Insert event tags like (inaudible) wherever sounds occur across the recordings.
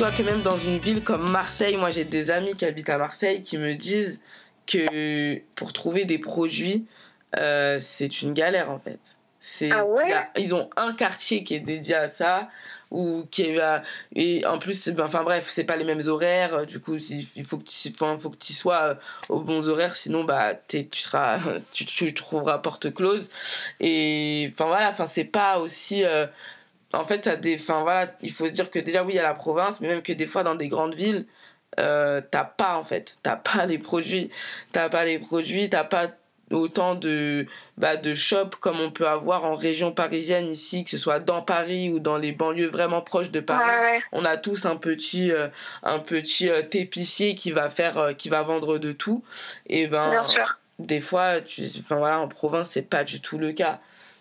dis-toi que même dans une ville comme Marseille, moi j'ai des amis qui habitent à Marseille qui me disent que pour trouver des produits, euh, c'est une galère en fait. Ah ouais? ils ont un quartier qui est dédié à ça ou qui est et en plus enfin bref c'est pas les mêmes horaires. Du coup il faut que tu faut que tu sois euh, aux bons horaires sinon bah tu seras (laughs) tu, tu trouveras porte close. Et enfin voilà enfin c'est pas aussi euh, en fait ça des enfin voilà il faut se dire que déjà oui il y a la province mais même que des fois dans des grandes villes euh, t'as pas en fait t'as (laughs) pas les produits t'as pas les produits t'as pas autant de, bah, de shops comme on peut avoir en région parisienne ici, que ce soit dans Paris ou dans les banlieues vraiment proches de Paris. On a tous un petit, euh, un petit euh, épicier qui va faire, euh, qui va vendre de tout. Et ben, des fois, tu, voilà, en province, c'est pas du tout le cas.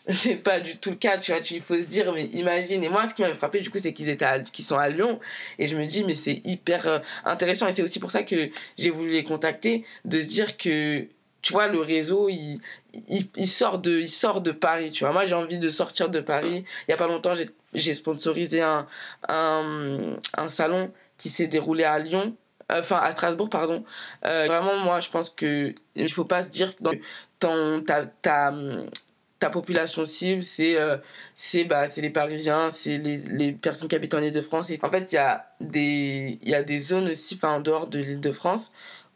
(laughs) c'est pas du tout le cas, tu vois, il faut se dire, mais imagine. Et moi, ce qui m'avait frappé, du coup, c'est qu'ils étaient qu'ils sont à Lyon. Et je me dis, mais c'est hyper intéressant. Et c'est aussi pour ça que j'ai voulu les contacter, de se dire que tu vois, le réseau, il, il, sort de, il sort de Paris, tu vois. Moi, j'ai envie de sortir de Paris. Il y a pas longtemps, j'ai sponsorisé un, un, un salon qui s'est déroulé à Lyon, enfin à Strasbourg, pardon. Euh, vraiment, moi, je pense que il faut pas se dire que ton, ta, ta population cible, c'est euh, c'est bah, les Parisiens, c'est les, les personnes qui habitent en Ile-de-France. En fait, il y, a des, y a des zones aussi, en dehors de l'Île-de-France,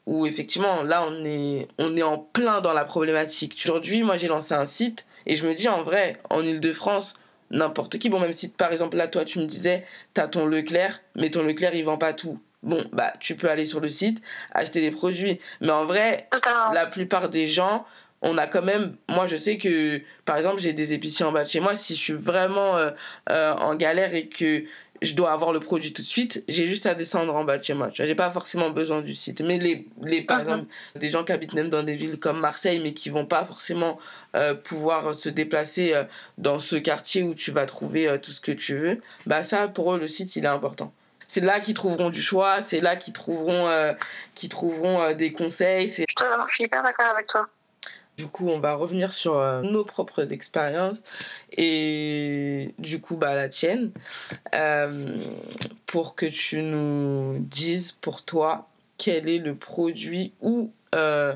où effectivement là on est on est en plein dans la problématique. Aujourd'hui, moi j'ai lancé un site et je me dis en vrai en Île-de-France n'importe qui bon même si par exemple là toi tu me disais t'as ton Leclerc mais ton Leclerc il vend pas tout. Bon bah tu peux aller sur le site acheter des produits mais en vrai la plupart des gens on a quand même moi je sais que par exemple j'ai des épiciers en bas de chez moi si je suis vraiment euh, euh, en galère et que je dois avoir le produit tout de suite, j'ai juste à descendre en bas de chez moi. J'ai pas forcément besoin du site. Mais les, les par exemple, des gens qui habitent même dans des villes comme Marseille, mais qui vont pas forcément euh, pouvoir se déplacer euh, dans ce quartier où tu vas trouver euh, tout ce que tu veux, bah ça, pour eux, le site, il est important. C'est là qu'ils trouveront du choix, c'est là qu'ils trouveront, qu'ils trouveront des conseils. Je suis hyper d'accord avec toi. Du coup, on va revenir sur euh, nos propres expériences et du coup, bah, la tienne, euh, pour que tu nous dises pour toi quel est le produit ou euh,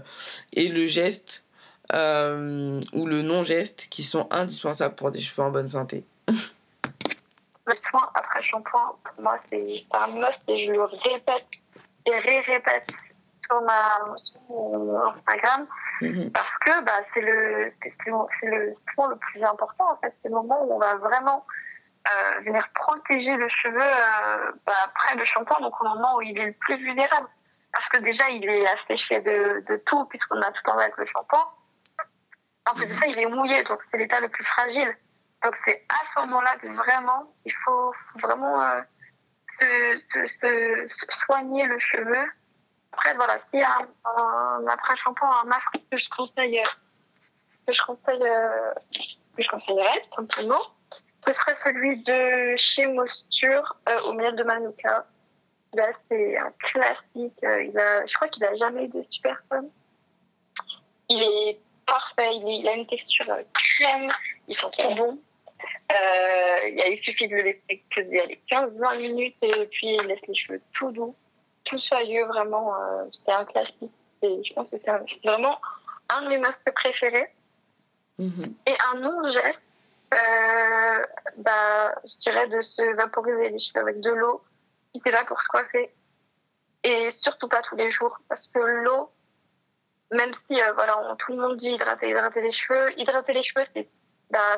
et le geste ou le non-geste qui sont indispensables pour des cheveux en bonne santé. Le soin après shampoing, pour moi, c'est un must et je le répète et ré-répète sur, ma, sur mon Instagram Mhm. Parce que bah, c'est le, c'est le point le plus important, en fait. C'est le moment où on va vraiment euh, venir protéger le cheveu euh, bah, après le shampoing, donc au moment où il est le plus vulnérable. Parce que déjà, il est asséché de, de tout, puisqu'on a tout en avec le shampoing. En plus de mhm. ça, il est mouillé, donc c'est l'état le plus fragile. Donc c'est à ce moment-là que vraiment, il faut, vraiment euh, se, se, se, soigner le cheveu après, voilà, s'il y a un, après-shampoing, un masque que je conseille, que je conseille, euh, que je conseillerais, simplement, ce serait celui de chez Mosture euh, au miel de Manuka. Là, c'est un classique. Euh, il a, je crois qu'il a jamais de super fun. Il est parfait. Il, a une texture crème. Ils sont trop bons. il suffit de le laisser poser 15-20 minutes et puis il laisse les cheveux tout doux tout soyeux, vraiment. Euh, c'était un classique. Et je pense que c'est vraiment un de mes masques préférés. Mhm. Et un autre geste, euh, bah, je dirais de se vaporiser les cheveux avec de l'eau qui était là pour se coiffer. Et surtout pas tous les jours. Parce que l'eau, même si euh, voilà, tout le monde dit hydrater, hydrater les cheveux, hydrater les cheveux, c'est. Bah,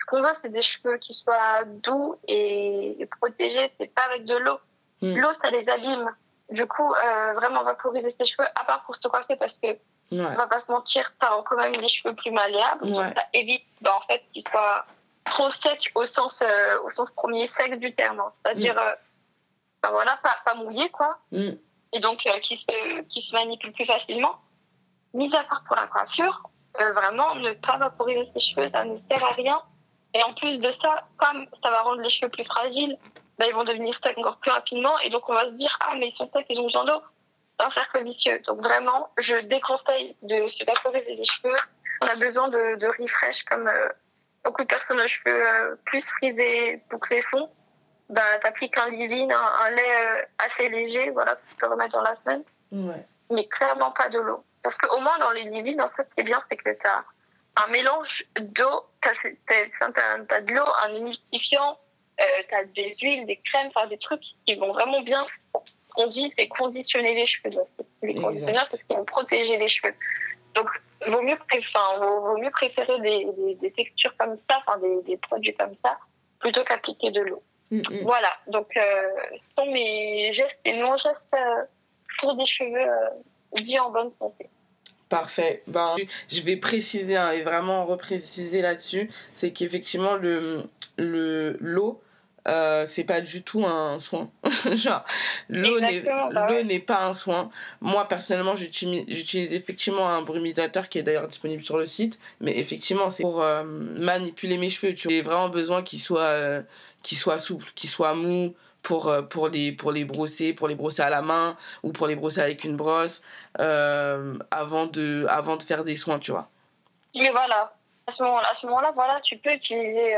ce qu'on veut, c'est des cheveux qui soient doux et, et protégés. C'est pas avec de l'eau. Mm. L'eau, ça les abîme. Du coup, euh, vraiment vaporiser ses cheveux, à part pour se coiffer, parce que, on va pas se mentir, t'as quand même des cheveux plus malléables. Donc, ça évite, bah, en fait, qu'ils soient trop secs au sens, euh, au sens premier sec du terme. Hein. C'est-à-dire, mm. euh, bah, voilà, pas, pas mouillés, quoi. Mm. Et donc, qui, se, qui se manipulent plus facilement. Mis à part pour la coiffure, vraiment, ne pas vaporiser ses cheveux, ça ne sert à rien. Et en plus de ça, comme ça va rendre les cheveux plus fragiles, bah, ils vont devenir secs encore plus rapidement. Et donc, on va se dire, ah, mais ils sont secs, ils ont besoin d'eau. Un cercle vicieux. Donc, vraiment, je déconseille de se vaporiser les cheveux. On a besoin de, de refresh comme euh, beaucoup de personnes aux cheveux euh, plus frisés, bouclés fond. bah, t'appliques un leave un, lait assez léger, voilà, tu peux remettre dans la semaine. Ouais. Mais clairement pas de l'eau. Parce qu'au moins, dans les leave en fait, ce qui est bien, c'est que tu as un mélange d'eau, tu as, de l'eau, un humidifiant, euh, tu as des huiles, des crèmes, enfin des trucs qui vont vraiment bien. On dit c'est conditionner les cheveux. Donc, les conditionneurs, c'est ce qui vont protéger les cheveux. Donc, vaut mieux, enfin, vaut, mieux préférer des, des, textures comme ça, enfin des, des produits comme ça, plutôt qu'appliquer de l'eau. Mm, mm. Voilà, donc euh, ce sont mes gestes et non-gestes euh, pour des cheveux euh, dits en bonne santé. Parfait. Ben, je vais préciser hein, et vraiment repréciser là-dessus, c'est qu'effectivement le le l'eau euh, c'est pas du tout un soin. (laughs) Genre, l'eau n'est, bah n'est pas un soin. Moi, personnellement, j'utilise, j'utilise effectivement un brumisateur qui est d'ailleurs disponible sur le site. Mais effectivement, c'est pour euh, manipuler mes cheveux. J'ai vraiment besoin qu'ils soient, euh, qu'ils soient souples, qu'ils soient mous pour, pour, les, pour les brosser, pour les brosser à la main ou pour les brosser avec une brosse avant, de, avant de faire des soins, tu vois. Mais voilà. À ce moment-là, moment-là voilà, tu peux utiliser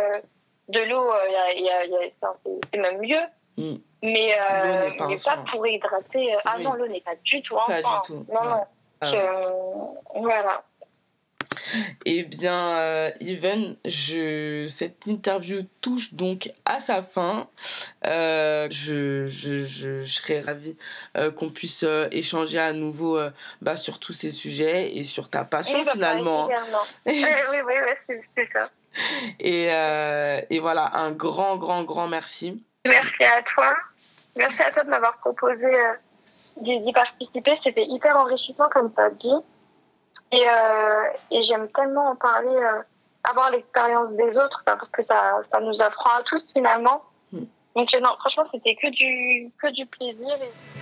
de l'eau, euh, c'est même mieux. Mm. Mais, euh, pas, mais pas pour hydrater. Euh, ah non, l'eau n'est pas du tout Pas du tout. Non, non. Ah voilà. Eh bien, euh, Even, je, cette interview touche donc à sa fin. Euh, je, je, je, je, serais ravie euh, qu'on puisse euh, échanger à nouveau bah, sur tous ces sujets et sur ta passion bah, finalement. (laughs) oui, oui, oui, c'est ça. Et, et voilà, un grand, grand, grand merci. Merci à toi. Merci à toi de m'avoir proposé d'y participer. C'était hyper enrichissant, comme tu as dit. Et, euh, et j'aime tellement en parler, euh, avoir l'expérience des autres, parce que ça, ça nous apprend à tous finalement. Hmm. Donc non, franchement, c'était que du, que du plaisir. Et...